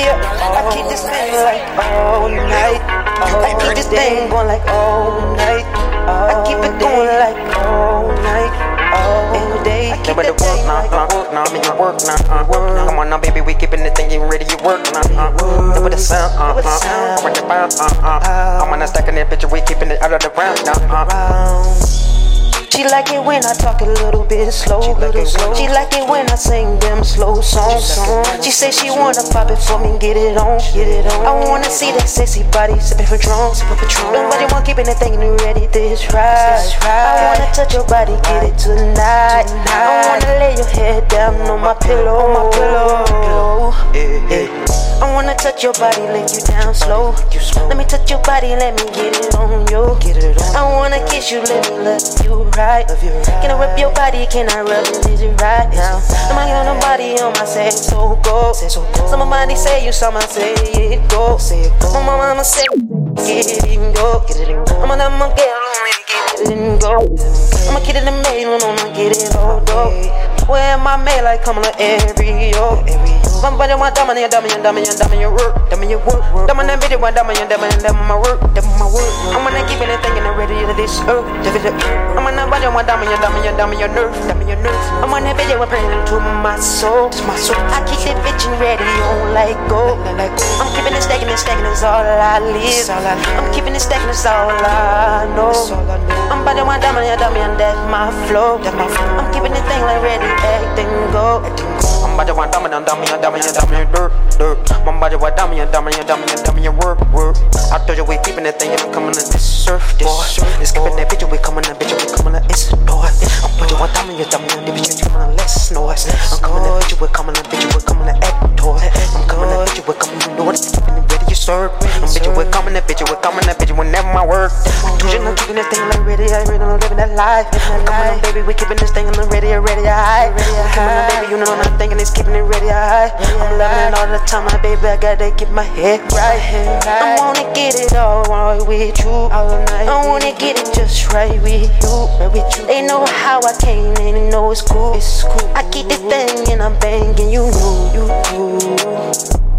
Yeah, I keep this thing like all night. I keep this thing going like all night. I keep it going like all night. All day. I keep it work now, uh, work now, I mean you work now, uh. Come on now, baby, we keeping the thing, you ready, you work now, uh. The sound, uh, uh, sound. over the bound, uh, uh. I'm on that stacking that picture, we keeping it out of the ground now, uh. She like it when I talk a little bit slow. She like it, slow. She like it when I sing them slow songs. She say she wanna pop it for me, get it on, get it on. I wanna see that sexy body sipping sipping Patron. Nobody want keeping that thing and be ready this right. I wanna touch your body, get it tonight. I wanna lay your head down on my pillow, on my pillow. Yeah, yeah. I wanna touch your body, lay you down slow. Let me touch your body, let me get it on you. Get it on. I wanna kiss you, let me love you right. Can I rub your body? Can I rub it? Is it right now? Am I on nobody on my say so go? Some of money say you, some I say it go. My mama say get it and go. Get it and go. I'm number girl, get it and go. I'ma get it in the mail, I'ma get it all go. Where am I made like come on every yo? Somebody want dumb and dumb and dumb and dumb and your work, dumb and your work, dumb and video one dumb and dumb and dumb my work, dumb my work. I'm gonna keep anything in the ready to this earth. I'm gonna body one dumb and dumb and dumb and your nerve, dumb and your nerve. I'm gonna video one praying to my soul, to my soul. I keep it bitch and ready, on like go. I'm keeping it stacking and stacking is all I live. I'm keeping it stacking is all I know. I'm body one dumb and dumb and that's my flow. I'm keeping this thing like ready, acting go. About to want dummy and dummy and dirt, dirt. About to want dummy and dummy and work, work. I told you we keeping thing and I'm coming to this surf, this boy. It's skipping that bitch, we coming to bitch, we coming to it's door. I'm to dummy and dummy and bitch, you coming to less noise. I'm coming to bitch, we coming to bitch, we coming to act toy. I'm coming to bitch, we coming to know what it's keeping it ready, you serve. I'm bitch, we coming to bitch, we coming to bitch, whenever my work. You I'm keeping this thing like ready, I really living that life. I'm coming on, baby, we keeping this thing and I'm ready, ready, high. I'm coming on, baby, you know what I'm thinking, it's keeping it ready, high. I'm loving it all the time, my baby, I gotta get my head right. I wanna get it all right with you. All night. I wanna get it just right with you. They know how I came and know it's cool. I keep this thing and I'm banging, you know, you do.